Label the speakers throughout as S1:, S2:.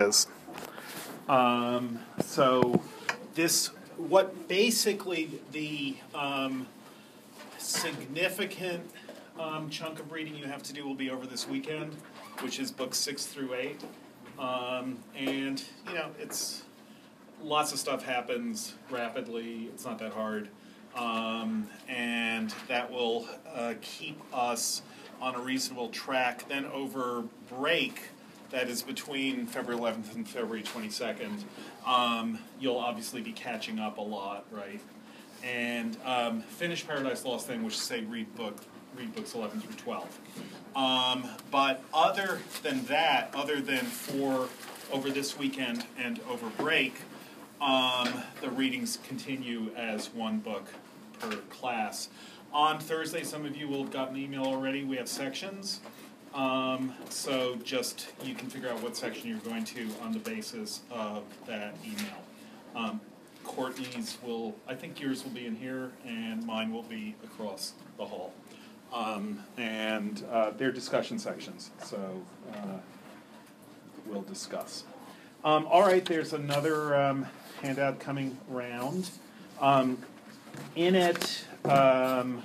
S1: is. Um, so this, what basically the um, significant um, chunk of reading you have to do will be over this weekend, which is books six through eight. Um, and you know, it's lots of stuff happens rapidly. It's not that hard, um, and that will uh, keep us on a reasonable track. Then over break that is between February 11th and February 22nd, um, you'll obviously be catching up a lot, right? And um, finish Paradise Lost thing, which say read book, read books 11 through 12. Um, but other than that, other than for over this weekend and over break, um, the readings continue as one book per class. On Thursday, some of you will have gotten an email already. We have sections. Um, so just you can figure out what section you're going to on the basis of that email. Um, Courtney's will, I think yours will be in here, and mine will be across the hall. Um, and uh, they're discussion sections, so uh, we'll discuss. Um, all right, there's another um, handout coming around. Um, in it, um,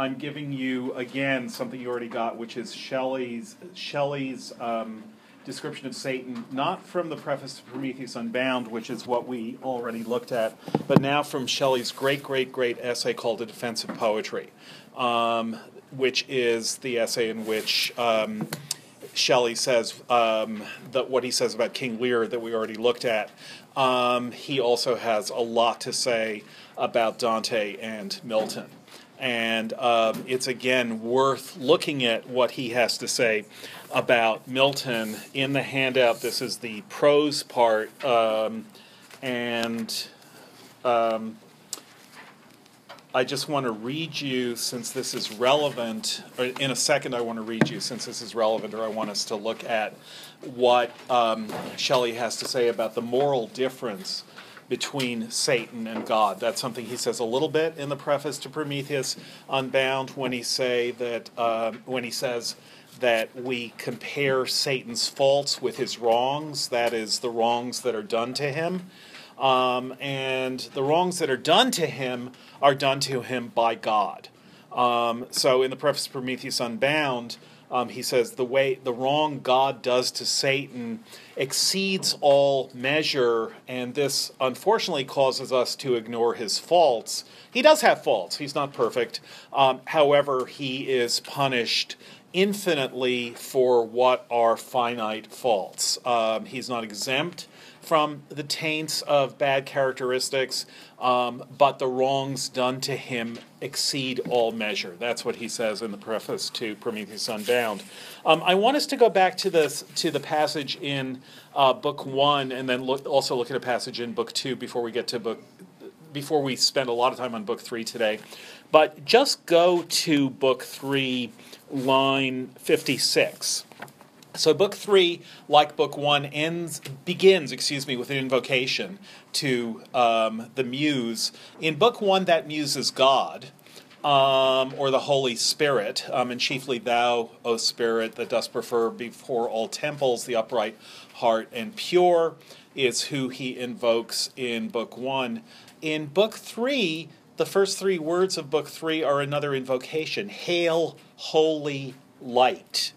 S1: I'm giving you again something you already got, which is Shelley's Shelley's um, description of Satan, not from the preface to Prometheus Unbound, which is what we already looked at, but now from Shelley's great, great, great essay called "A Defense of Poetry," um, which is the essay in which. Um, Shelley says um, that what he says about King Lear that we already looked at. Um, he also has a lot to say about Dante and Milton and um, it's again worth looking at what he has to say about Milton in the handout. This is the prose part, um, and um, I just want to read you since this is relevant. In a second, I want to read you since this is relevant, or I want us to look at what um, Shelley has to say about the moral difference between Satan and God. That's something he says a little bit in the preface to Prometheus Unbound when he say that uh, when he says that we compare Satan's faults with his wrongs. That is the wrongs that are done to him. Um, and the wrongs that are done to him are done to him by God. Um, so in the preface to Prometheus Unbound, um, he says the way the wrong God does to Satan exceeds all measure, and this unfortunately causes us to ignore his faults. He does have faults; he's not perfect. Um, however, he is punished infinitely for what are finite faults. Um, he's not exempt from the taints of bad characteristics, um, but the wrongs done to him exceed all measure. That's what he says in the preface to Prometheus Unbound. Um, I want us to go back to this to the passage in uh, book one, and then look, also look at a passage in book two before we get to book before we spend a lot of time on book three today. But just go to book three, line fifty-six. So book three, like book one, ends begins, excuse me, with an invocation to um, the muse. In book one, that muse is God, um, or the Holy Spirit, um, and chiefly thou, O Spirit, that dost prefer before all temples the upright heart and pure, is who he invokes in book one. In book three, the first three words of book three are another invocation: Hail, holy light.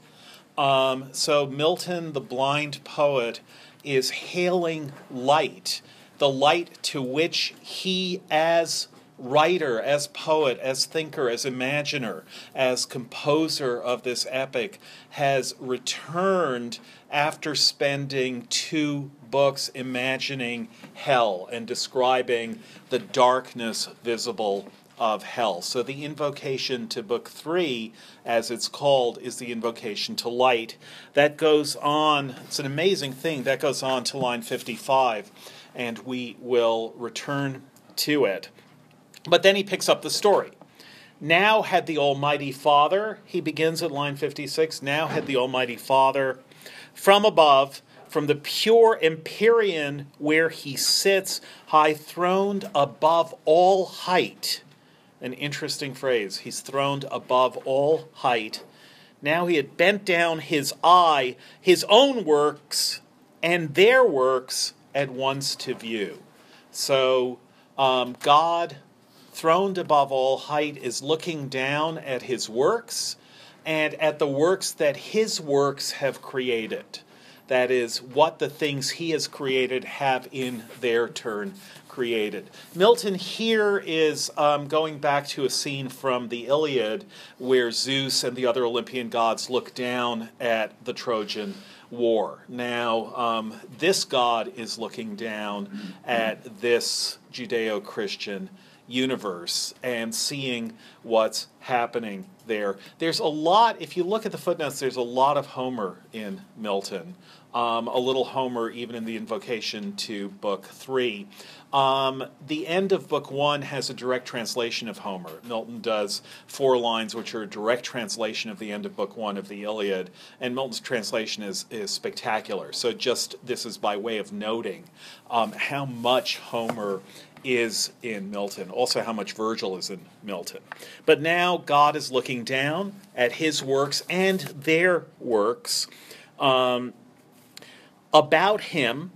S1: Um, so Milton, the blind poet, is hailing light, the light to which he, as writer, as poet, as thinker, as imaginer, as composer of this epic, has returned after spending two books imagining hell and describing the darkness visible of hell. So the invocation to book three, as it's called, is the invocation to light. That goes on, it's an amazing thing, that goes on to line 55, and we will return to it. But then he picks up the story. Now had the Almighty Father, he begins at line 56, now had the Almighty Father from above from the pure empyrean where he sits, high throned above all height, an interesting phrase. He's throned above all height, Now he had bent down his eye, his own works and their works at once to view. So um, God, throned above all height, is looking down at his works and at the works that his works have created. That is, what the things he has created have in their turn created. Milton here is um, going back to a scene from the Iliad where Zeus and the other Olympian gods look down at the Trojan War. Now, um, this god is looking down at this Judeo Christian universe and seeing what's happening there. There's a lot, if you look at the footnotes, there's a lot of Homer in Milton. Um, a little Homer even in the invocation to Book 3. Um, the end of Book 1 has a direct translation of Homer. Milton does four lines which are a direct translation of the end of Book 1 of the Iliad, and Milton's translation is, is spectacular. So, just this is by way of noting um, how much Homer is in Milton, also how much Virgil is in Milton. But now God is looking down at his works and their works. Um, about him,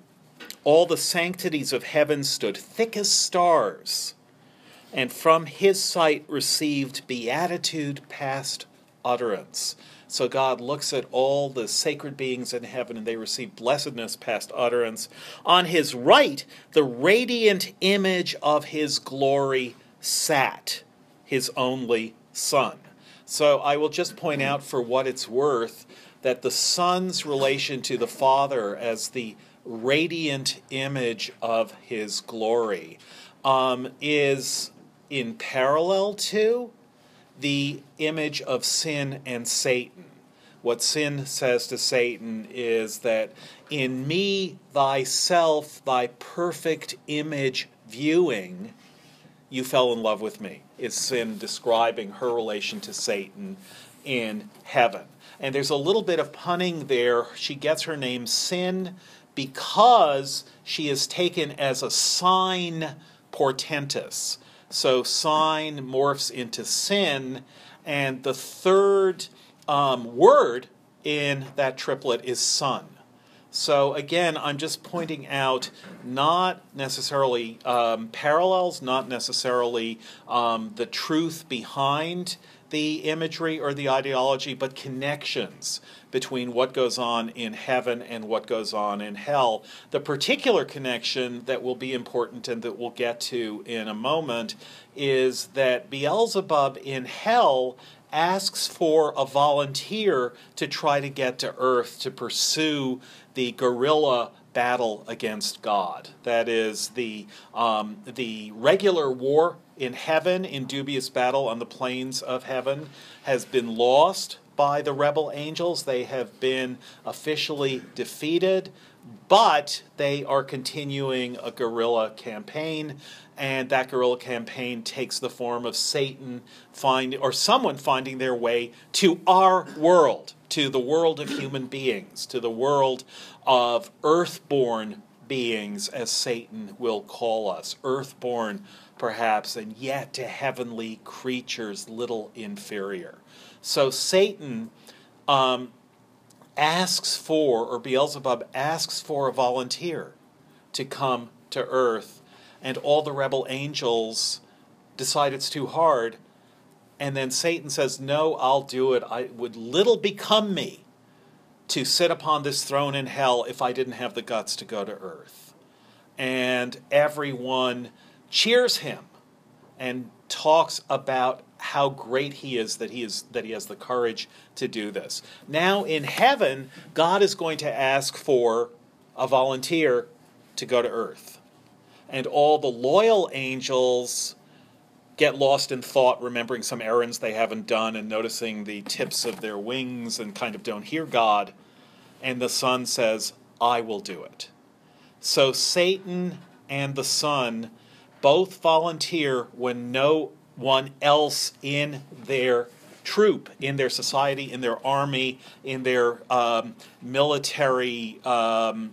S1: all the sanctities of heaven stood thick as stars, and from his sight received beatitude past utterance. So God looks at all the sacred beings in heaven and they receive blessedness past utterance. On his right, the radiant image of his glory sat, his only Son. So I will just point out for what it's worth that the Son's relation to the Father as the radiant image of his glory um, is in parallel to the image of sin and Satan. What sin says to Satan is that in me, thyself, thy perfect image viewing, you fell in love with me. Is sin describing her relation to Satan in heaven? And there's a little bit of punning there. She gets her name Sin because she is taken as a sign portentous. So sign morphs into sin, and the third um, word in that triplet is son. So again, I'm just pointing out not necessarily um, parallels, not necessarily um, the truth behind the imagery or the ideology, but connections between what goes on in heaven and what goes on in hell. The particular connection that will be important and that we'll get to in a moment is that Beelzebub in hell asks for a volunteer to try to get to earth to pursue the guerrilla battle against God. That is the um, the regular war in heaven in dubious battle on the plains of heaven has been lost by the rebel angels. They have been officially defeated, but they are continuing a guerrilla campaign, and that guerrilla campaign takes the form of Satan find or someone finding their way to our world, to the world of human beings, to the world of earthborn beings, as Satan will call us, earthborn perhaps, and yet to heavenly creatures little inferior. So Satan um, asks for, or Beelzebub asks for a volunteer to come to earth, and all the rebel angels decide it's too hard. And then Satan says, No, I'll do it. I would little become me to sit upon this throne in hell if I didn't have the guts to go to earth. And everyone cheers him and talks about how great he is that he is that he has the courage to do this. Now in heaven, God is going to ask for a volunteer to go to earth. And all the loyal angels get lost in thought, remembering some errands they haven't done and noticing the tips of their wings and kind of don't hear God. And the Son says, I will do it. So Satan and the Son both volunteer when no one else in their troop, in their society, in their army, in their um, military um,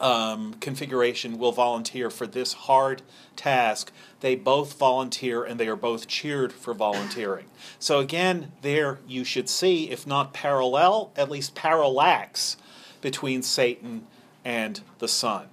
S1: um, configuration will volunteer for this hard task, they both volunteer and they are both cheered for volunteering. So, again, there you should see, if not parallel, at least parallax between Satan and the Son.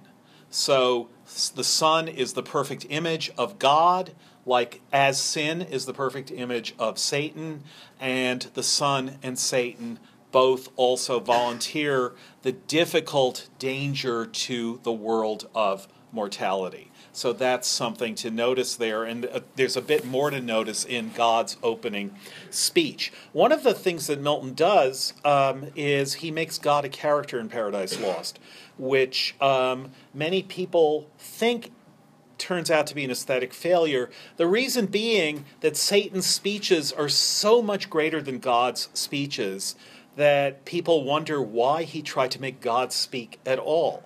S1: So, the Son is the perfect image of God, like as sin is the perfect image of Satan, and the Son and Satan both also volunteer the difficult danger to the world of mortality. So that's something to notice there. And uh, there's a bit more to notice in God's opening speech. One of the things that Milton does um, is he makes God a character in Paradise Lost, which um, many people think turns out to be an aesthetic failure. The reason being that Satan's speeches are so much greater than God's speeches that people wonder why he tried to make God speak at all.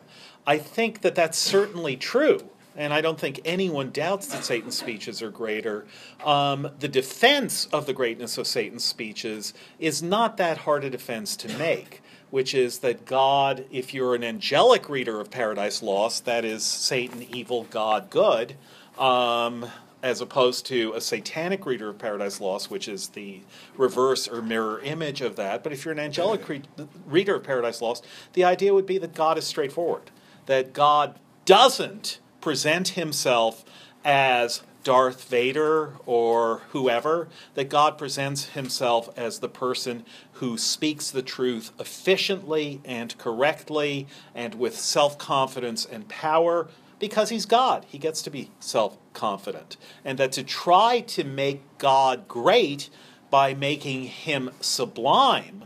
S1: I think that that's certainly true, and I don't think anyone doubts that Satan's speeches are greater. Um, the defense of the greatness of Satan's speeches is not that hard a defense to make, which is that God, if you're an angelic reader of Paradise Lost, that is Satan, evil, God, good. Um, as opposed to a satanic reader of Paradise Lost, which is the reverse or mirror image of that. But if you're an angelic re- reader of Paradise Lost, the idea would be that God is straightforward, that God doesn't present himself as Darth Vader or whoever, that God presents himself as the person who speaks the truth efficiently and correctly and with self confidence and power because he's God. He gets to be self confident. And that to try to make God great by making him sublime,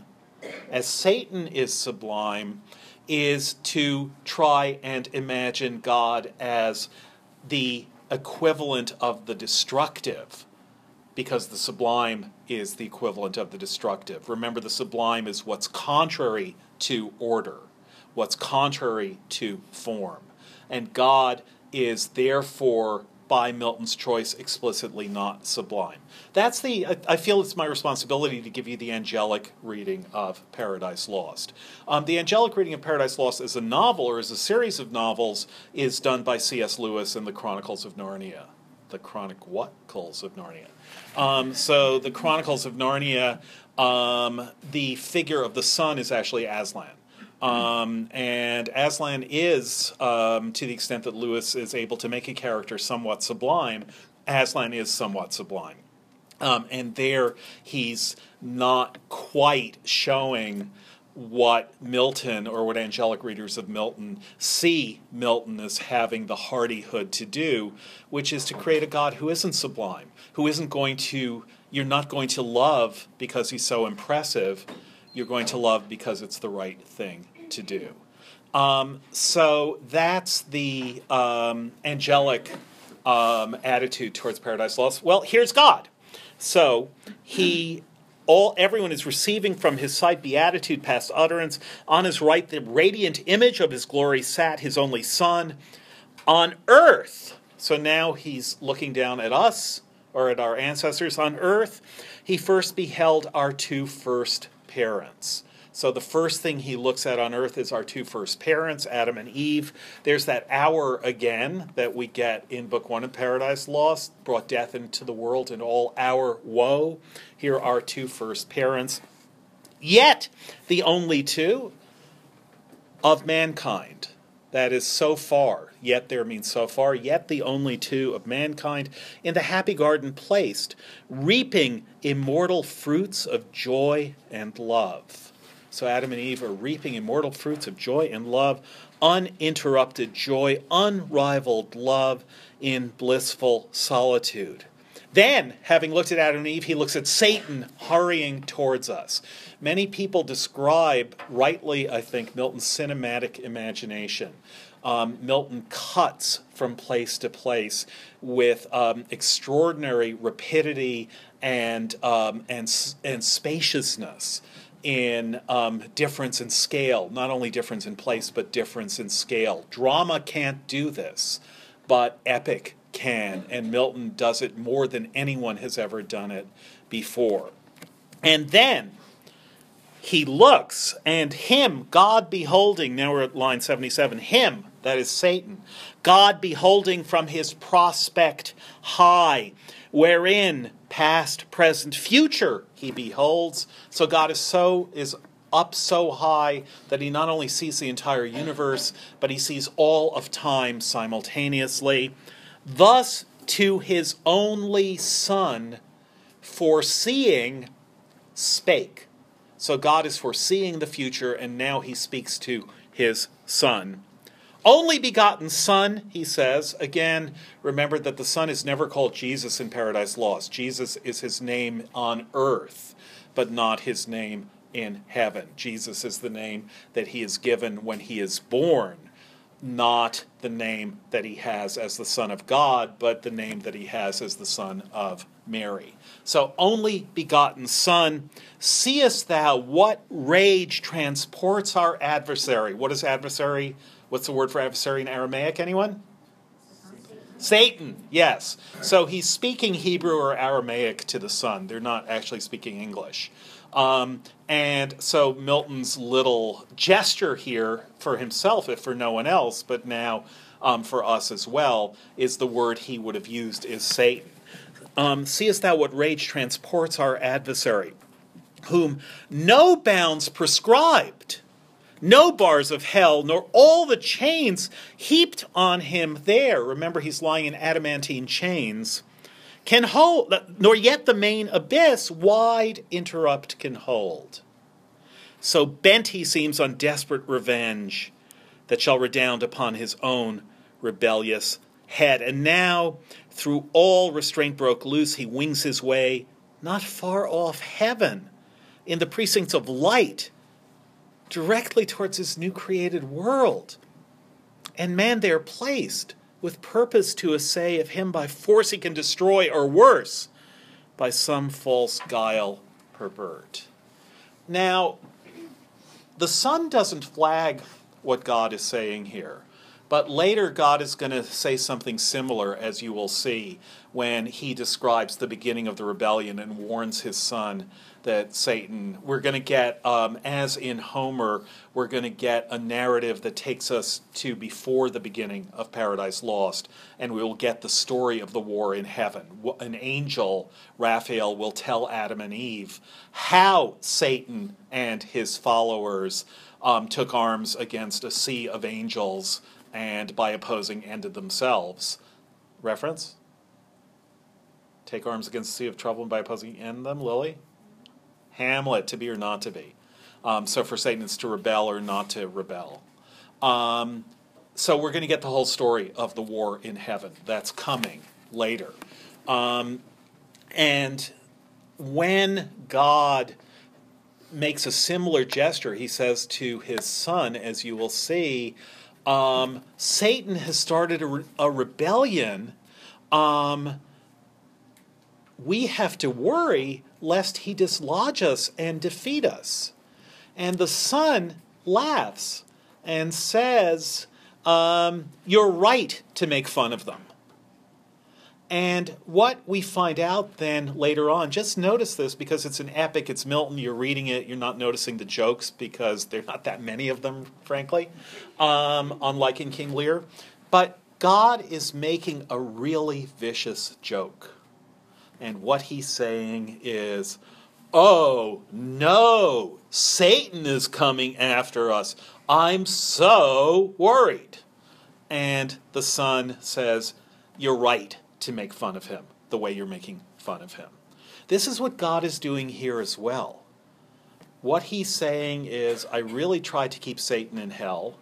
S1: as Satan is sublime, is to try and imagine God as the equivalent of the destructive because the sublime is the equivalent of the destructive. Remember, the sublime is what's contrary to order, what's contrary to form and God is therefore by Milton's choice explicitly not sublime. That's the I feel it's my responsibility to give you the angelic reading of Paradise Lost. Um, the angelic reading of Paradise Lost as a novel or as a series of novels is done by C.S. Lewis in the Chronicles of Narnia. The Chronic what? Calls of Narnia. Um, so the Chronicles of Narnia, um, the figure of the Son is actually Aslan. Um, and Aslan is, um, to the extent that Lewis is able to make a character somewhat sublime, Aslan is somewhat sublime. Um, and there he's not quite showing what Milton or what angelic readers of Milton see Milton as having the hardihood to do, which is to create a God who isn't sublime, who isn't going to, you're not going to love because he's so impressive, you're going to love because it's the right thing to do. Um, so that's the um, angelic um, attitude towards paradise lost. Well, here's God. So he all everyone is receiving from his sight beatitude past utterance. On his right, the radiant image of his glory sat his only son. On earth, so now he's looking down at us or at our ancestors on earth. He first beheld our two first parents. So the first thing he looks at on earth is our two first parents, Adam and Eve. There's that our again that we get in Book One of Paradise Lost, brought death into the world and all our woe. Here are two first parents. Yet the only two of mankind. That is so far, yet there means so far, yet the only two of mankind in the happy garden placed, reaping immortal fruits of joy and love. So Adam and Eve are reaping immortal fruits of joy and love, uninterrupted joy, unrivaled love in blissful solitude. Then, having looked at Adam and Eve, he looks at Satan hurrying towards us. Many people describe, rightly, I think, Milton's cinematic imagination. Um, Milton cuts from place to place with um, extraordinary rapidity and, um, and, and spaciousness in um, difference in scale, not only difference in place, but difference in scale. Drama can't do this, but epic can, and Milton does it more than anyone has ever done it before. And then he looks, and him, God beholding, now we're at line 77, him, that is Satan, God beholding from his prospect high, wherein past, present, future he beholds. So God is so is up so high that he not only sees the entire universe, but he sees all of time simultaneously. Thus, to his only Son, foreseeing, spake. So God is foreseeing the future, and now he speaks to his Son. Only begotten Son, he says. Again, remember that the Son is never called Jesus in Paradise Lost. Jesus is his name on earth, but not his name in heaven. Jesus is the name that he is given when he is born, not the name that he has as the Son of God, but the name that he has as the Son of Mary. So, only begotten Son, seest thou what rage transports our adversary? What is adversary? What's the word for adversary in Aramaic? Anyone? Satan, yes. So he's speaking Hebrew or Aramaic to the son. They're not actually speaking English. Um, and so Milton's little gesture here for himself, if for no one else, but now um, for us as well, is the word he would have used is Satan. Um, Seest thou what rage transports our adversary, whom no bounds prescribed, no bars of hell, nor all the chains heaped on him there. Remember, he's lying in adamantine chains can hold, nor yet the main abyss wide interrupt can hold. So bent he seems on desperate revenge that shall redound upon his own rebellious head. And now, through all restraint broke loose, he wings his way not far off heaven, in the precincts of light, directly towards his new created world. And man they are placed with purpose to assay if him by force he can destroy, or worse, by some false guile pervert. Now, the Son doesn't flag what God is saying here. But later, God is going to say something similar, as you will see, when he describes the beginning of the rebellion and warns his son that Satan, we're going to get, um, as in Homer, we're going to get a narrative that takes us to before the beginning of Paradise Lost, and we will get the story of the war in heaven. An angel, Raphael, will tell Adam and Eve how Satan and his followers um, took arms against a sea of angels and by opposing ended themselves. Reference? Take arms against the sea of trouble and by opposing end them, Lily? Hamlet, to be or not to be. Um, so for Satan, it's to rebel or not to rebel. Um, so we're going to get the whole story of the war in heaven. That's coming later. Um, and when God makes a similar gesture, he says to his son, as you will see, um, Satan has started a, re- a rebellion. Um, we have to worry lest he dislodge us and defeat us. And the son laughs and says, um, You're right to make fun of them. And what we find out then later on, just notice this because it's an epic, it's Milton, you're reading it, you're not noticing the jokes because there are not that many of them, frankly, um, unlike in King Lear. But God is making a really vicious joke. And what he's saying is, oh no, Satan is coming after us. I'm so worried. And the son says, You're right to make fun of him the way you're making fun of him. This is what God is doing here as well. What he's saying is, I really tried to keep Satan in hell,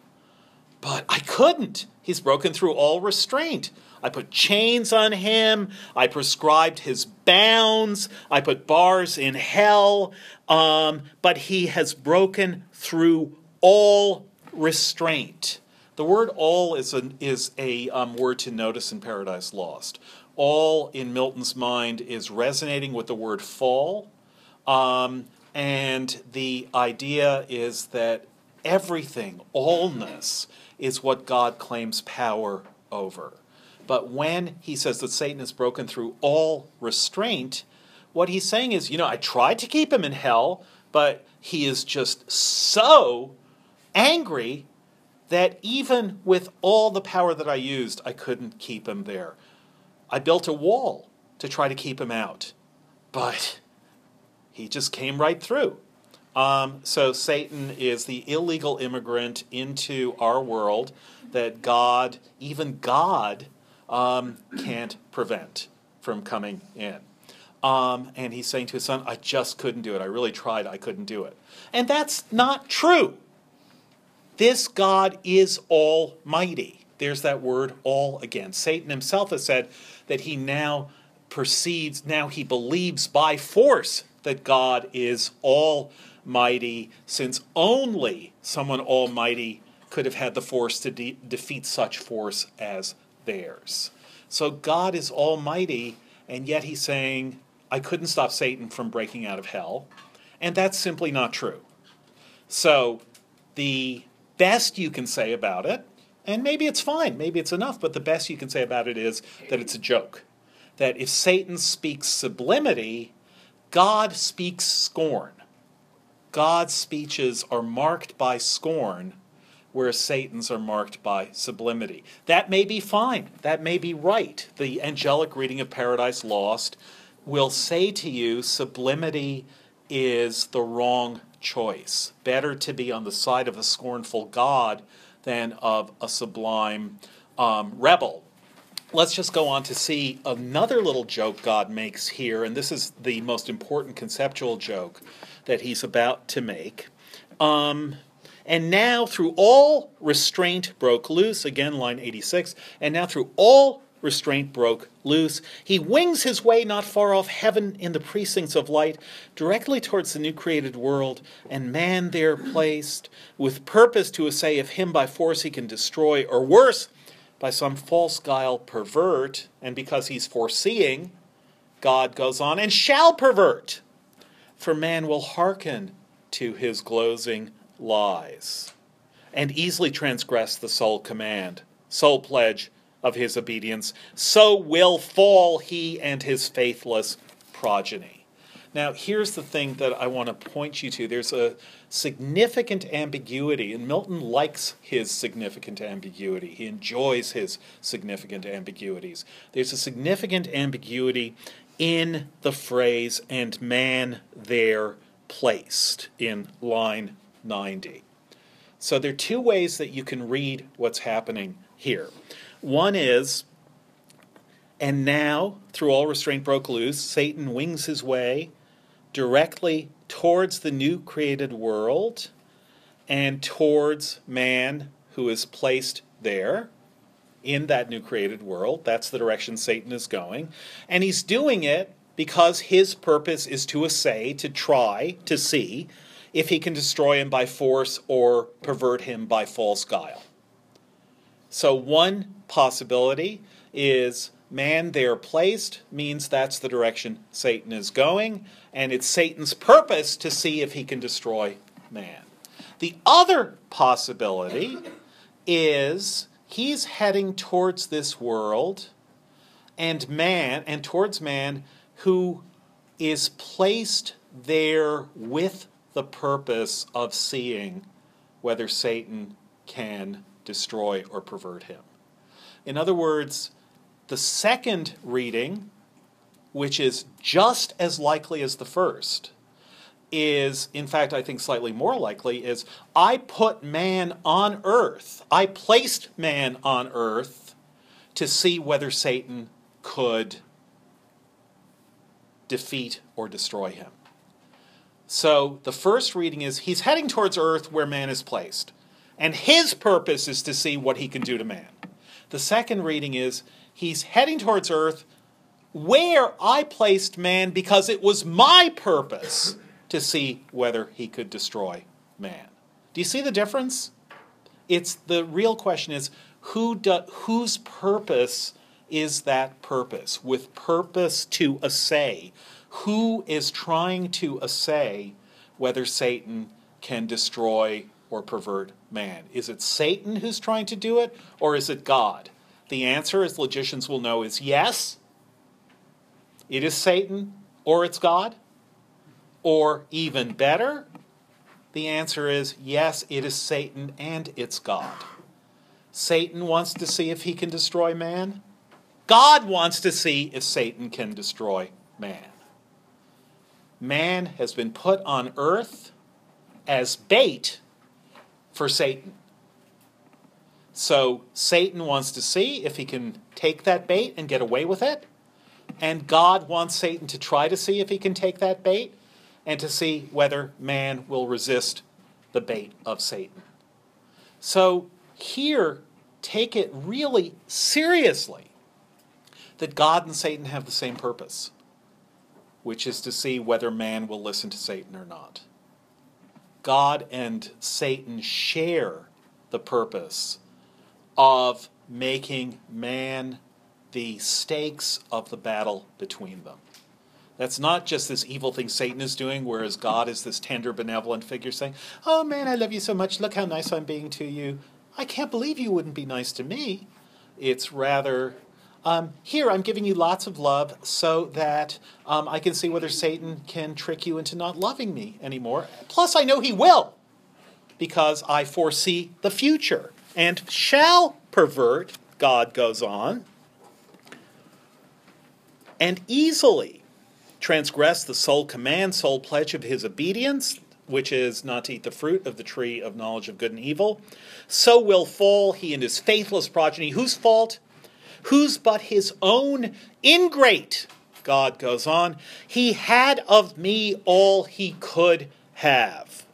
S1: but I couldn't. He's broken through all restraint. I put chains on him. I prescribed his bounds. I put bars in hell. Um, but he has broken through all restraint. The word all is a, is a um, word to notice in Paradise Lost. All in Milton's mind is resonating with the word fall. Um, and the idea is that everything, allness, is what God claims power over. But when he says that Satan has broken through all restraint, what he's saying is, you know, I tried to keep him in hell, but he is just so angry that even with all the power that I used, I couldn't keep him there. I built a wall to try to keep him out, but he just came right through. Um, so Satan is the illegal immigrant into our world that God, even God, um, can't prevent from coming in. Um, and he's saying to his son, I just couldn't do it. I really tried. I couldn't do it. And that's not true. This God is almighty. There's that word all again. Satan himself has said that he now perceives, now he believes by force that God is almighty, since only someone almighty could have had the force to de- defeat such force as theirs. So God is almighty, and yet he's saying, I couldn't stop Satan from breaking out of hell. And that's simply not true. So the best you can say about it, and maybe it's fine, maybe it's enough, but the best you can say about it is that it's a joke. That if Satan speaks sublimity, God speaks scorn. God's speeches are marked by scorn, whereas Satan's are marked by sublimity. That may be fine. That may be right. The angelic reading of Paradise Lost will say to you sublimity is the wrong choice. Better to be on the side of a scornful God than of a sublime um, rebel. Let's just go on to see another little joke God makes here, and this is the most important conceptual joke that he's about to make. Um, and now, through all restraint broke loose, again, line 86, and now through all restraint broke loose. He wings his way not far off heaven in the precincts of light, directly towards the new created world, and man there placed, with purpose to essay if him by force he can destroy, or worse, by some false guile pervert, and because he's foreseeing, God goes on and shall pervert, for man will hearken to his glozing lies, and easily transgress the sole command, sole pledge of his obedience, so will fall he and his faithless progeny. Now, here's the thing that I want to point you to. There's a significant ambiguity, and Milton likes his significant ambiguity. He enjoys his significant ambiguities. There's a significant ambiguity in the phrase, and man there placed, in line 90. So there are two ways that you can read what's happening here. One is, and now, through all restraint broke loose, Satan wings his way directly towards the new created world and towards man who is placed there in that new created world. That's the direction Satan is going. And he's doing it because his purpose is to essay, to try, to see if he can destroy him by force or pervert him by false guile. So, one possibility is man there placed means that's the direction Satan is going, and it's Satan's purpose to see if he can destroy man. The other possibility is he's heading towards this world and man, and towards man who is placed there with the purpose of seeing whether Satan can destroy or pervert him. In other words, the second reading, which is just as likely as the first, is, in fact, I think slightly more likely, is I put man on earth. I placed man on earth to see whether Satan could defeat or destroy him. So the first reading is he's heading towards earth where man is placed, and his purpose is to see what he can do to man. The second reading is he's heading towards earth where I placed man because it was my purpose to see whether he could destroy man. Do you see the difference? It's the real question is who do, whose purpose is that purpose? With purpose to assay. Who is trying to assay whether Satan can destroy or pervert man? Is it Satan who's trying to do it, or is it God? The answer, as logicians will know, is yes. It is Satan or it's God. Or even better, the answer is yes, it is Satan and it's God. Satan wants to see if he can destroy man. God wants to see if Satan can destroy man. Man has been put on earth as bait for Satan. So Satan wants to see if he can take that bait and get away with it. And God wants Satan to try to see if he can take that bait and to see whether man will resist the bait of Satan. So here, take it really seriously that God and Satan have the same purpose, which is to see whether man will listen to Satan or not. God and Satan share the purpose of making man the stakes of the battle between them. That's not just this evil thing Satan is doing, whereas God is this tender, benevolent figure saying, Oh man, I love you so much. Look how nice I'm being to you. I can't believe you wouldn't be nice to me. It's rather, um, here, I'm giving you lots of love so that um, I can see whether Satan can trick you into not loving me anymore. Plus, I know he will because I foresee the future and shall pervert, God goes on, and easily transgress the sole command, sole pledge of his obedience, which is not to eat the fruit of the tree of knowledge of good and evil. So will fall he and his faithless progeny. Whose fault? Whose but his own ingrate? God goes on. He had of me all he could have.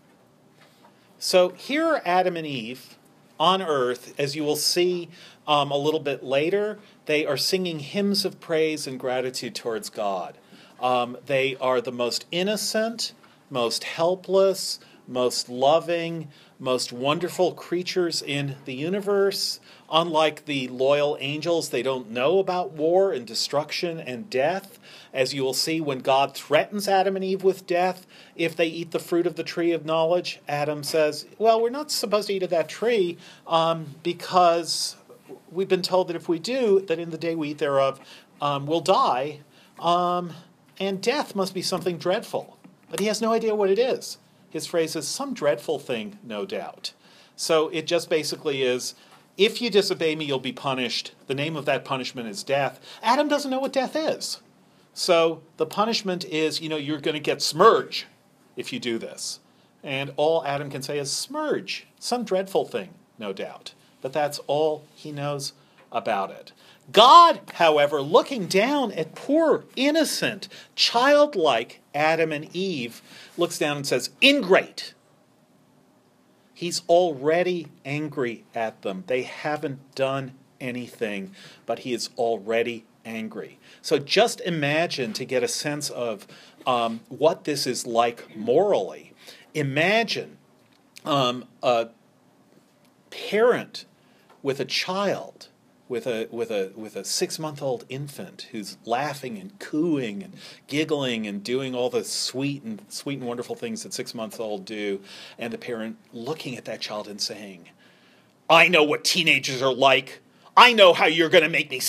S1: So here are Adam and Eve on earth, as you will see um, a little bit later. They are singing hymns of praise and gratitude towards God. Um, they are the most innocent, most helpless, most loving, most wonderful creatures in the universe. Unlike the loyal angels, they don't know about war and destruction and death. As you will see, when God threatens Adam and Eve with death, if they eat the fruit of the tree of knowledge, Adam says, Well, we're not supposed to eat of that tree um, because we've been told that if we do, that in the day we eat thereof, um, we'll die. Um, and death must be something dreadful. But he has no idea what it is. His phrase is some dreadful thing, no doubt. So it just basically is if you disobey me, you'll be punished. The name of that punishment is death. Adam doesn't know what death is. So the punishment is, you know, you're going to get smurge if you do this. And all Adam can say is smurge, some dreadful thing, no doubt. But that's all he knows about it. God, however, looking down at poor, innocent, childlike Adam and Eve, looks down and says, Ingrate. He's already angry at them. They haven't done anything, but he is already angry. So just imagine to get a sense of um, what this is like morally. Imagine um, a parent with a child with a with a with a six month old infant who's laughing and cooing and giggling and doing all the sweet and sweet and wonderful things that six months old do, and the parent looking at that child and saying, "I know what teenagers are like. I know how you're going to make me."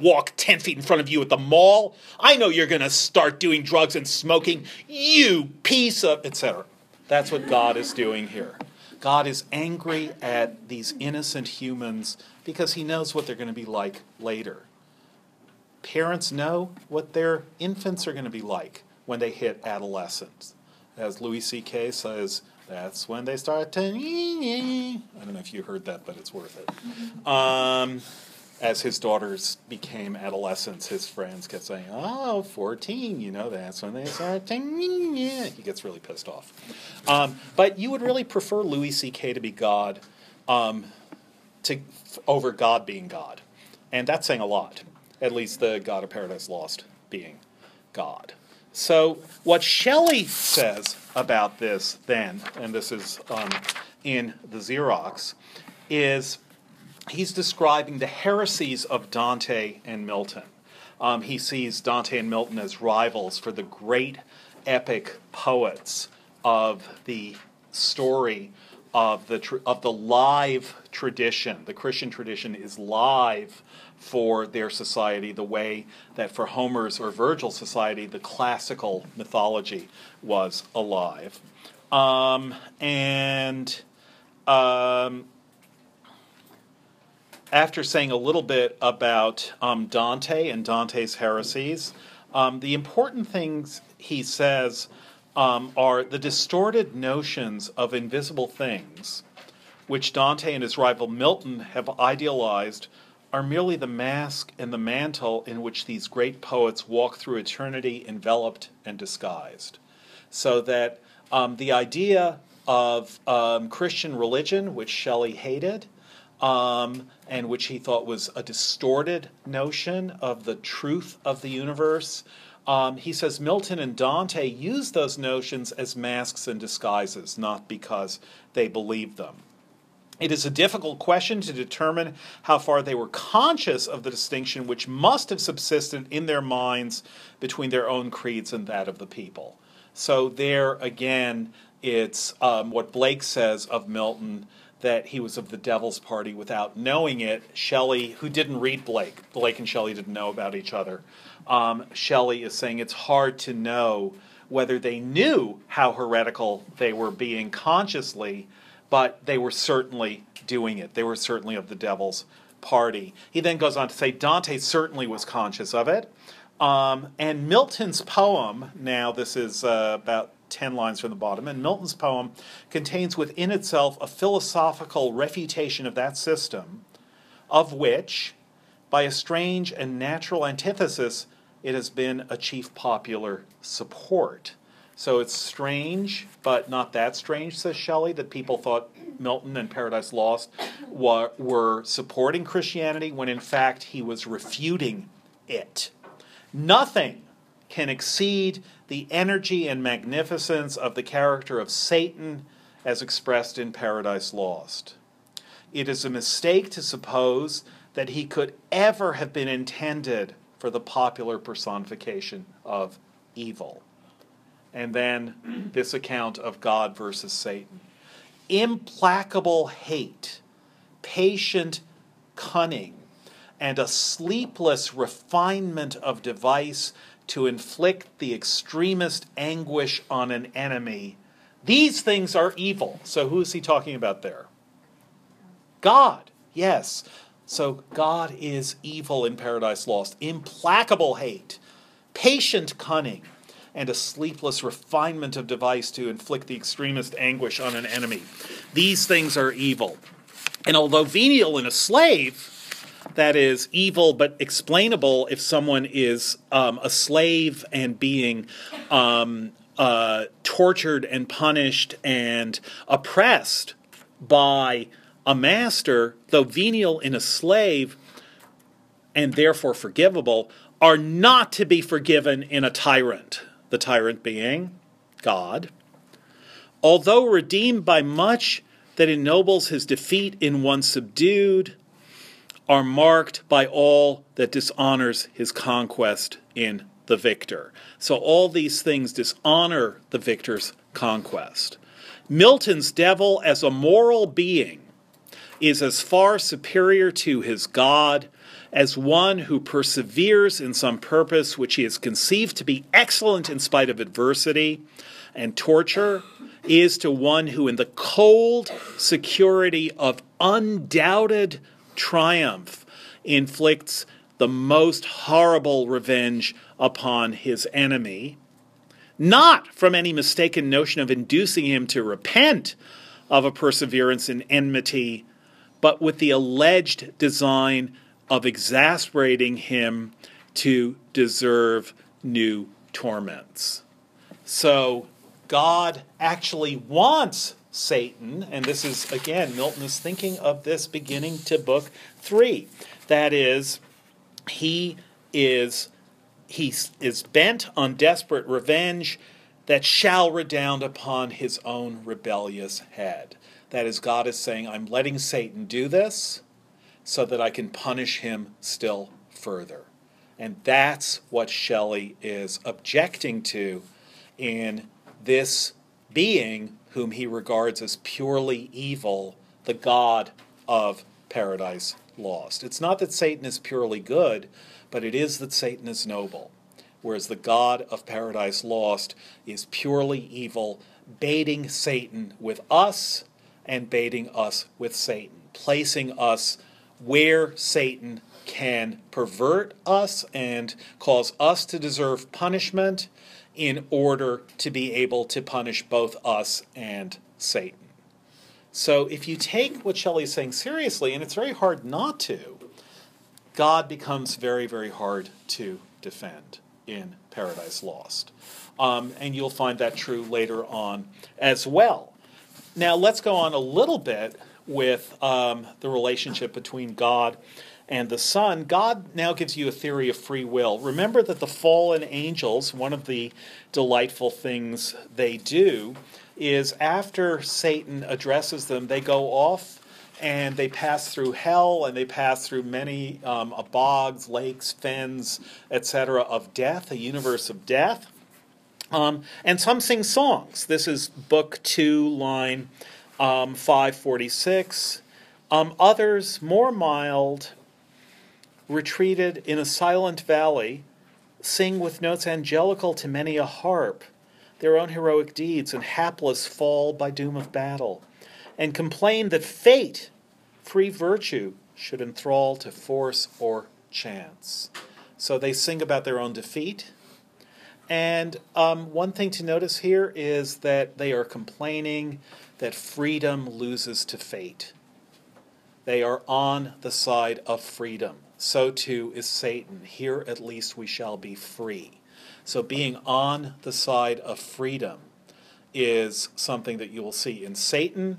S1: Walk 10 feet in front of you at the mall. I know you're going to start doing drugs and smoking. You piece of, etc. That's what God is doing here. God is angry at these innocent humans because he knows what they're going to be like later. Parents know what their infants are going to be like when they hit adolescence. As Louis C.K. says, that's when they start to. I don't know if you heard that, but it's worth it. Um, as his daughters became adolescents, his friends kept saying, "Oh, 14, you know, that's when they start to." He gets really pissed off. Um, but you would really prefer Louis C.K. to be God, um, to over God being God, and that's saying a lot. At least the God of Paradise Lost being God. So what Shelley says about this, then, and this is um, in the Xerox, is he's describing the heresies of Dante and Milton. Um, he sees Dante and Milton as rivals for the great epic poets of the story of the tr- of the live tradition. The Christian tradition is live for their society, the way that for Homer's or Virgil's society, the classical mythology was alive. Um, and um, after saying a little bit about um, Dante and Dante's heresies, um, the important things he says um, are the distorted notions of invisible things, which Dante and his rival Milton have idealized, are merely the mask and the mantle in which these great poets walk through eternity enveloped and disguised. So that um, the idea of um, Christian religion, which Shelley hated, um, and which he thought was a distorted notion of the truth of the universe. Um, he says Milton and Dante use those notions as masks and disguises, not because they believed them. It is a difficult question to determine how far they were conscious of the distinction which must have subsisted in their minds between their own creeds and that of the people. So, there again, it's um, what Blake says of Milton that he was of the devil's party without knowing it. Shelley, who didn't read Blake, Blake and Shelley didn't know about each other. Um, Shelley is saying it's hard to know whether they knew how heretical they were being consciously, but they were certainly doing it. They were certainly of the devil's party. He then goes on to say Dante certainly was conscious of it. Um, and Milton's poem, now this is uh, about 10 lines from the bottom. And Milton's poem contains within itself a philosophical refutation of that system, of which, by a strange and natural antithesis, it has been a chief popular support. So it's strange, but not that strange, says Shelley, that people thought Milton and Paradise Lost were, were supporting Christianity when in fact he was refuting it. Nothing can exceed the energy and magnificence of the character of Satan as expressed in Paradise Lost. It is a mistake to suppose that he could ever have been intended for the popular personification of evil. And then this account of God versus Satan. Implacable hate, patient cunning, and a sleepless refinement of device to inflict the extremest anguish on an enemy. These things are evil. So, who is he talking about there? God, yes. So, God is evil in Paradise Lost. Implacable hate, patient cunning, and a sleepless refinement of device to inflict the extremest anguish on an enemy. These things are evil. And although venial in a slave, that is evil but explainable if someone is um, a slave and being um, uh, tortured and punished and oppressed by a master, though venial in a slave and therefore forgivable, are not to be forgiven in a tyrant, the tyrant being God. Although redeemed by much that ennobles his defeat in one subdued, are marked by all that dishonors his conquest in the victor. So all these things dishonor the victor's conquest. Milton's devil as a moral being is as far superior to his God as one who perseveres in some purpose which he has conceived to be excellent in spite of adversity and torture is to one who, in the cold security of undoubted triumph, inflicts the most horrible revenge upon his enemy, not from any mistaken notion of inducing him to repent of a perseverance in enmity, but with the alleged design of exasperating him to deserve new torments. So God actually wants Satan, and this is again, Milton is thinking of this beginning to book three. That is, he is he is bent on desperate revenge that shall redound upon his own rebellious head. That is, God is saying, I'm letting Satan do this so that I can punish him still further. And that's what Shelley is objecting to in this being whom he regards as purely evil, the God of Paradise Lost. It's not that Satan is purely good, but it is that Satan is noble, whereas the God of Paradise Lost is purely evil, baiting Satan with us and baiting us with Satan, placing us where Satan can pervert us and cause us to deserve punishment in order to be able to punish both us and Satan. So if you take what Shelley is saying seriously, and it's very hard not to, God becomes very, very hard to defend in Paradise Lost. Um, and you'll find that true later on as well. Now, let's go on a little bit with um, the relationship between God and the Son. God now gives you a theory of free will. Remember that the fallen angels, one of the delightful things they do, is after Satan addresses them, they go off and they pass through hell and they pass through many um, bogs, lakes, fens, etc., of death, a universe of death. Um, and some sing songs. This is book two, line um, 546. Um, others, more mild, retreated in a silent valley, sing with notes angelical to many a harp their own heroic deeds and hapless fall by doom of battle, and complain that fate, free virtue, should enthrall to force or chance. So they sing about their own defeat and um, one thing to notice here is that they are complaining that freedom loses to fate. They are on the side of freedom. So too is Satan. Here at least we shall be free. So being on the side of freedom is something that you will see in Satan.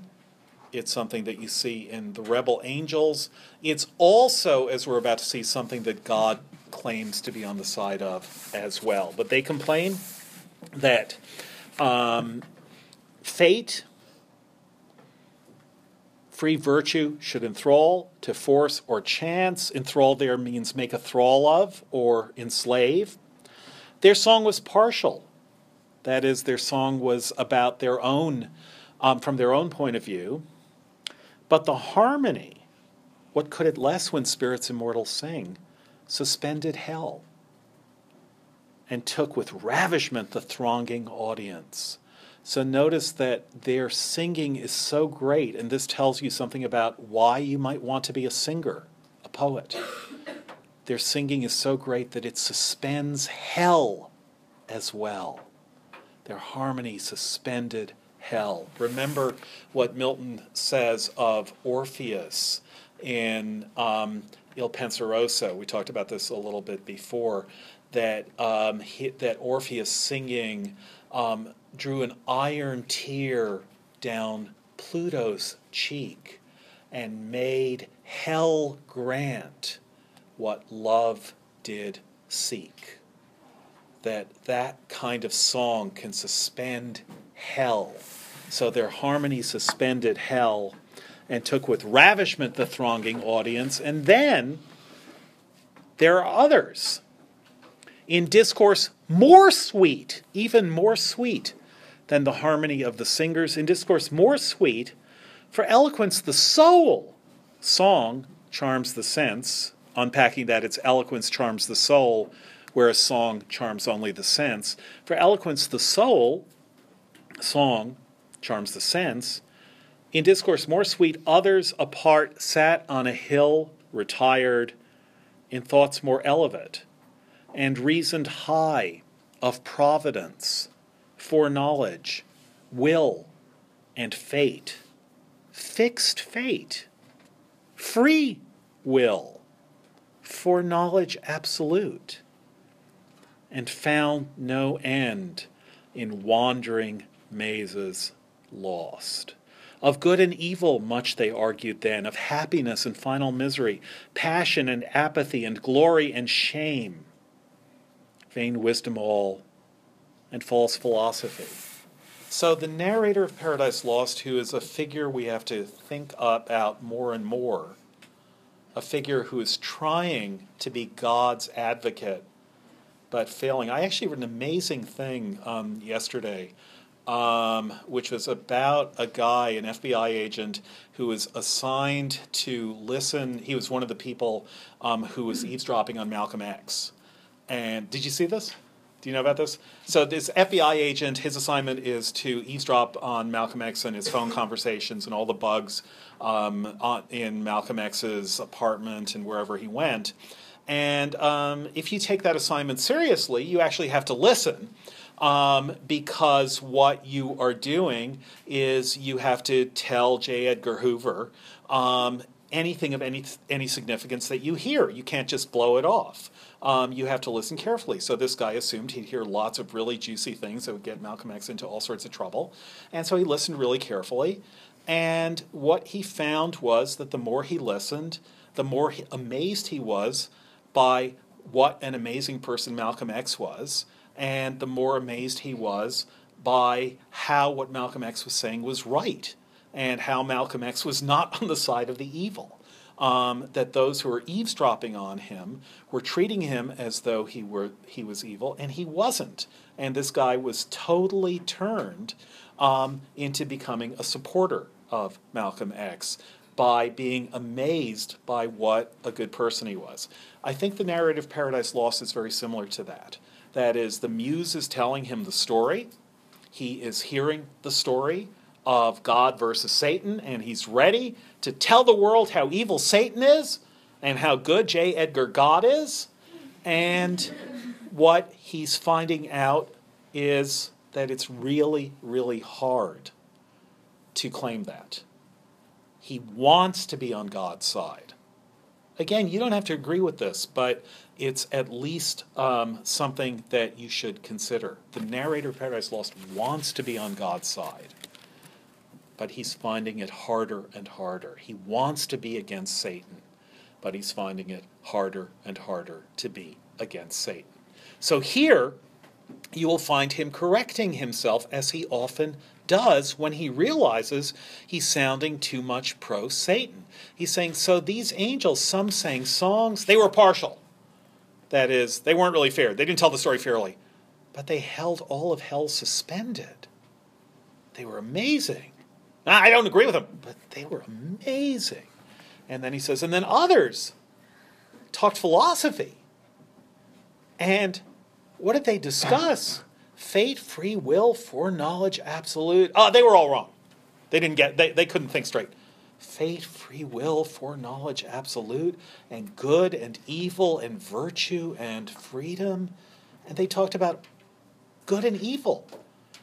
S1: It's something that you see in the rebel angels. It's also, as we're about to see, something that God claims to be on the side of as well. But they complain that um, fate, free virtue, should enthrall to force or chance. Enthrall there means make a thrall of or enslave. Their song was partial. That is, their song was about their own, um, from their own point of view. But the harmony, what could it less when spirits immortal sing? suspended hell and took with ravishment the thronging audience. So notice that their singing is so great, and this tells you something about why you might want to be a singer, a poet. Their singing is so great that it suspends hell as well. Their harmony suspended hell. Remember what Milton says of Orpheus in um, Il Penseroso. We talked about this a little bit before. That um, he, that Orpheus singing um, drew an iron tear down Pluto's cheek and made hell grant what love did seek. That that kind of song can suspend hell. So their harmony suspended hell and took with ravishment the thronging audience. And then there are others in discourse more sweet, even more sweet than the harmony of the singers, in discourse more sweet. For eloquence, the soul, song charms the sense, unpacking that its eloquence charms the soul, whereas song charms only the sense. For eloquence, the soul, song charms the sense, in discourse more sweet, others apart sat on a hill, retired, in thoughts more elevate, and reasoned high of providence, foreknowledge, will, and fate, fixed fate, free will, foreknowledge absolute, and found no end in wandering mazes lost. Of good and evil, much they argued then, of happiness and final misery, passion and apathy, and glory and shame. Vain wisdom all, and false philosophy. So, the narrator of Paradise Lost, who is a figure we have to think about more and more, a figure who is trying to be God's advocate but failing. I actually read an amazing thing um, yesterday um, which was about a guy, an FBI agent, who was assigned to listen. He was one of the people um, who was eavesdropping on Malcolm X. And did you see this? Do you know about this? So this FBI agent, his assignment is to eavesdrop on Malcolm X and his phone conversations and all the bugs um, on, in Malcolm X's apartment and wherever he went. And um, if you take that assignment seriously, you actually have to listen. Um, because what you are doing is you have to tell J. Edgar Hoover um, anything of any any significance that you hear. You can't just blow it off. Um, you have to listen carefully. So this guy assumed he'd hear lots of really juicy things that would get Malcolm X into all sorts of trouble, and so he listened really carefully. And what he found was that the more he listened, the more he, amazed he was by what an amazing person Malcolm X was and the more amazed he was by how what Malcolm X was saying was right and how Malcolm X was not on the side of the evil. Um, that those who were eavesdropping on him were treating him as though he were he was evil, and he wasn't. And this guy was totally turned um, into becoming a supporter of Malcolm X by being amazed by what a good person he was. I think the narrative Paradise Lost is very similar to that. That is, the muse is telling him the story. He is hearing the story of God versus Satan, and he's ready to tell the world how evil Satan is and how good J. Edgar God is. And what he's finding out is that it's really, really hard to claim that. He wants to be on God's side. Again, you don't have to agree with this, but it's at least um, something that you should consider. The narrator of Paradise Lost wants to be on God's side, but he's finding it harder and harder. He wants to be against Satan, but he's finding it harder and harder to be against Satan. So here, you will find him correcting himself as he often does when he realizes he's sounding too much pro Satan. He's saying, So these angels, some sang songs, they were partial. That is, they weren't really fair. They didn't tell the story fairly. But they held all of hell suspended. They were amazing. I don't agree with them, but they were amazing. And then he says, and then others talked philosophy. And what did they discuss? Fate, free will, foreknowledge, absolute. Oh, they were all wrong. They didn't get, they, they couldn't think straight fate, free will, foreknowledge, absolute, and good and evil, and virtue and freedom. And they talked about good and evil.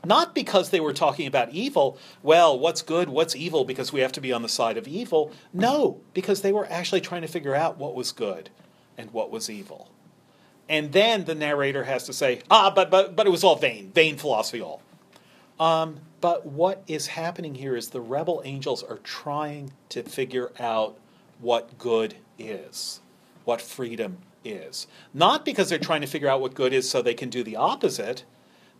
S1: Not because they were talking about evil, well, what's good, what's evil, because we have to be on the side of evil. No, because they were actually trying to figure out what was good and what was evil. And then the narrator has to say, ah, but, but, but it was all vain, vain philosophy all. Um, but what is happening here is the rebel angels are trying to figure out what good is, what freedom is. Not because they're trying to figure out what good is so they can do the opposite,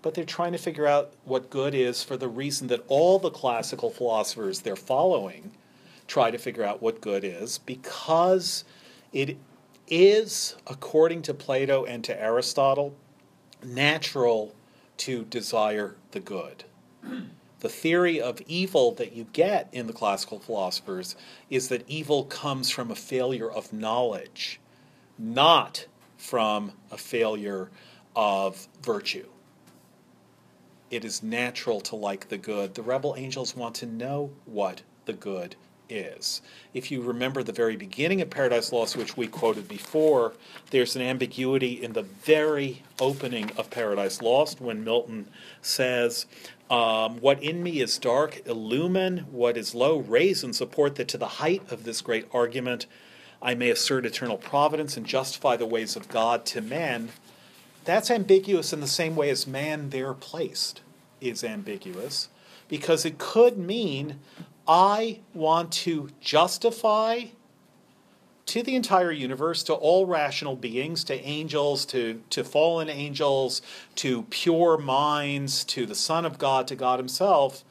S1: but they're trying to figure out what good is for the reason that all the classical philosophers they're following try to figure out what good is because it is, according to Plato and to Aristotle, natural to desire the good the theory of evil that you get in the classical philosophers is that evil comes from a failure of knowledge, not from a failure of virtue. It is natural to like the good. The rebel angels want to know what the good is. If you remember the very beginning of Paradise Lost, which we quoted before, there's an ambiguity in the very opening of Paradise Lost when Milton says, um, What in me is dark, illumine, what is low, raise and support that to the height of this great argument I may assert eternal providence and justify the ways of God to men. That's ambiguous in the same way as man there placed is ambiguous, because it could mean I want to justify to the entire universe, to all rational beings, to angels, to, to fallen angels, to pure minds, to the Son of God, to God Himself,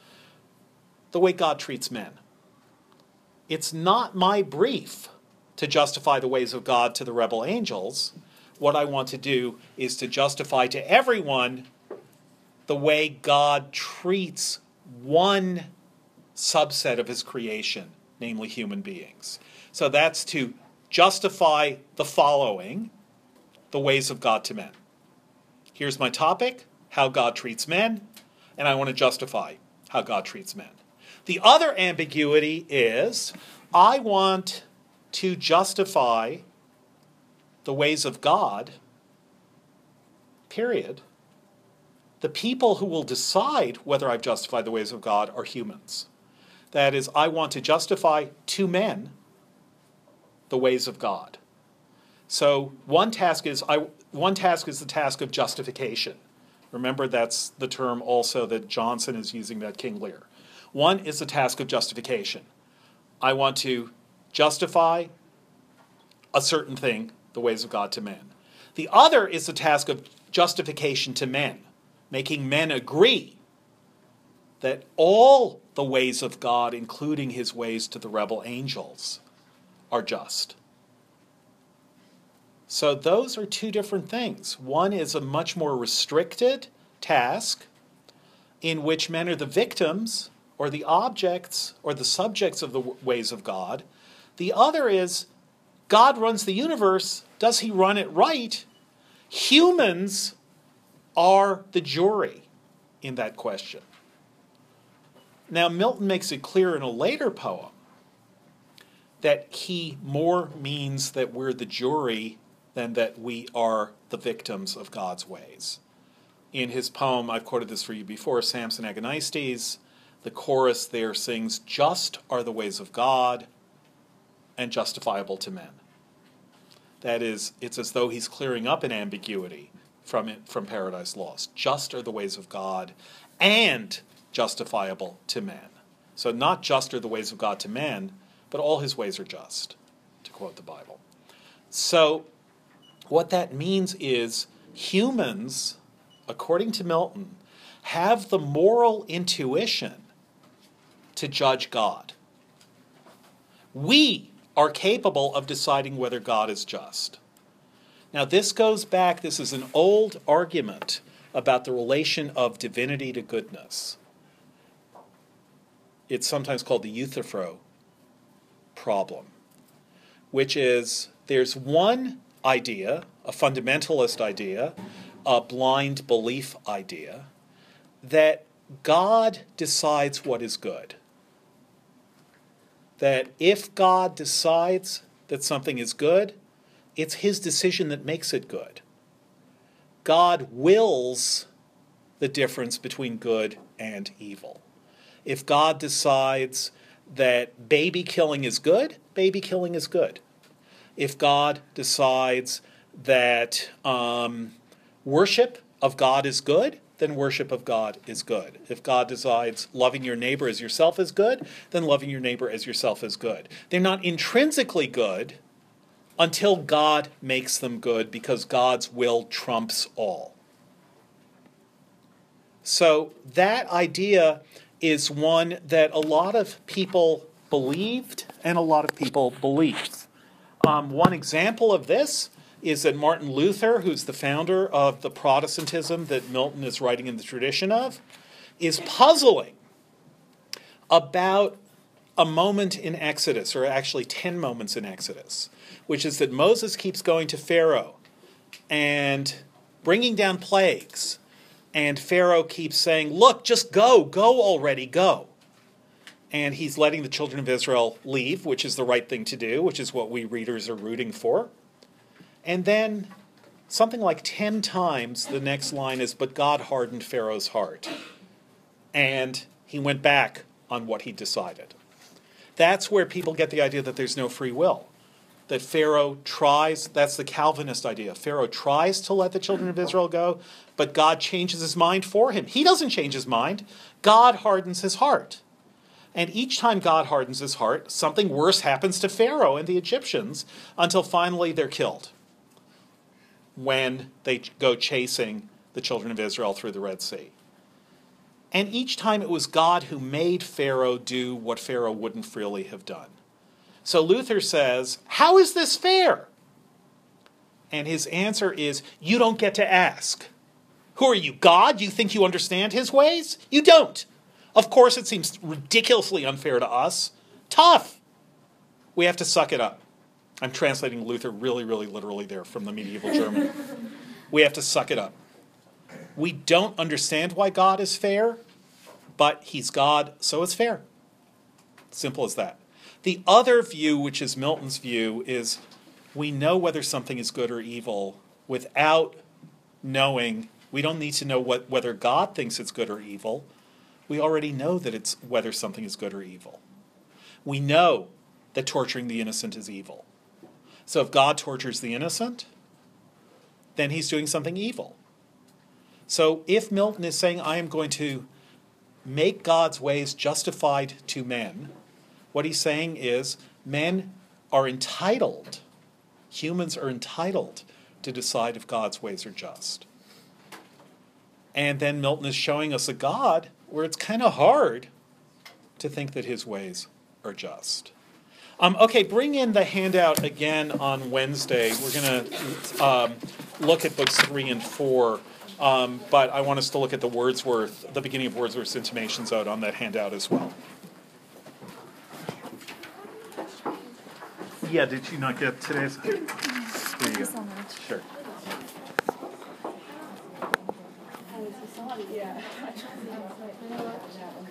S1: the way God treats men. It's not my brief to justify the ways of God to the rebel angels. What I want to do is to justify to everyone the way God treats one subset of his creation, namely human beings. So that's to justify the following the ways of God to men. Here's my topic how God treats men, and I want to justify how God treats men. The other ambiguity is I want to justify the ways of God, period. The people who will decide whether I've justified the ways of God are humans. That is, I want to justify to men the ways of God. So one task is I, one task is the task of justification. Remember, that's the term also that Johnson is using that King Lear. One is the task of justification. I want to justify a certain thing, the ways of God to men. The other is the task of justification to men, making men agree that all the ways of God, including his ways to the rebel angels, are just. So those are two different things. One is a much more restricted task in which men are the victims or the objects or the subjects of the ways of God. The other is God runs the universe. Does he run it right? Humans are the jury in that question. Now, Milton makes it clear in a later poem that he more means that we're the jury than that we are the victims of God's ways. In his poem, I've quoted this for you before, Samson Agonistes, the chorus there sings, Just are the ways of God and justifiable to men. That is, it's as though he's clearing up an ambiguity from from Paradise Lost. Just are the ways of God and justifiable to man. So not just are the ways of God to man, but all his ways are just, to quote the Bible. So what that means is humans, according to Milton, have the moral intuition to judge God. We are capable of deciding whether God is just. Now, this goes back, this is an old argument about the relation of divinity to goodness. It's sometimes called the Euthyphro problem, which is there's one idea, a fundamentalist idea, a blind belief idea, that God decides what is good. That if God decides that something is good, it's his decision that makes it good. God wills the difference between good and evil. If God decides that baby killing is good, baby killing is good if God decides that um, worship of God is good, then worship of God is good. If God decides loving your neighbor as yourself is good, then loving your neighbor as yourself is good. They're not intrinsically good until God makes them good because God's will trumps all. So that idea is one that a lot of people believed and a lot of people believe. Um, one example of this is that Martin Luther, who's the founder of the Protestantism that Milton is writing in the tradition of, is puzzling about a moment in Exodus, or actually 10 moments in Exodus, which is that Moses keeps going to Pharaoh and bringing down plagues. And Pharaoh keeps saying, Look, just go, go already, go and he's letting the children of Israel leave, which is the right thing to do, which is what we readers are rooting for. And then something like 10 times the next line is, But God hardened Pharaoh's heart. And he went back on what he decided. That's where people get the idea that there's no free will. That Pharaoh tries, that's the Calvinist idea. Pharaoh tries to let the children of Israel go, but God changes his mind for him. He doesn't change his mind, God hardens his heart. And each time God hardens his heart, something worse happens to Pharaoh and the Egyptians until finally they're killed when they go chasing the children of Israel through the Red Sea. And each time it was God who made Pharaoh do what Pharaoh wouldn't freely have done. So Luther says, How is this fair? And his answer is, You don't get to ask. Who are you, God? You think you understand his ways? You don't. Of course, it seems ridiculously unfair to us. Tough. We have to suck it up. I'm translating Luther really, really literally there from the medieval German. we have to suck it up. We don't understand why God is fair, but he's God, so it's fair. Simple as that. The other view, which is Milton's view, is we know whether something is good or evil without knowing. We don't need to know what, whether God thinks it's good or evil. We already know that it's whether something is good or evil. We know that torturing the innocent is evil. So if God tortures the innocent, then he's doing something evil. So if Milton is saying, I am going to make God's ways justified to men, what he's saying is men are entitled, humans are entitled to decide if God's ways are just. And then Milton is showing us a God where it's kind of hard to think that his ways are just. Um, okay, bring in the handout again on Wednesday. We're going to um, look at books three and four, um, but I want us to look at the Wordsworth, the beginning of Wordsworth's Intimations out on that handout as well. Yeah, did you not get today's? There you go.
S2: you so much.
S1: Sure.
S2: Yeah.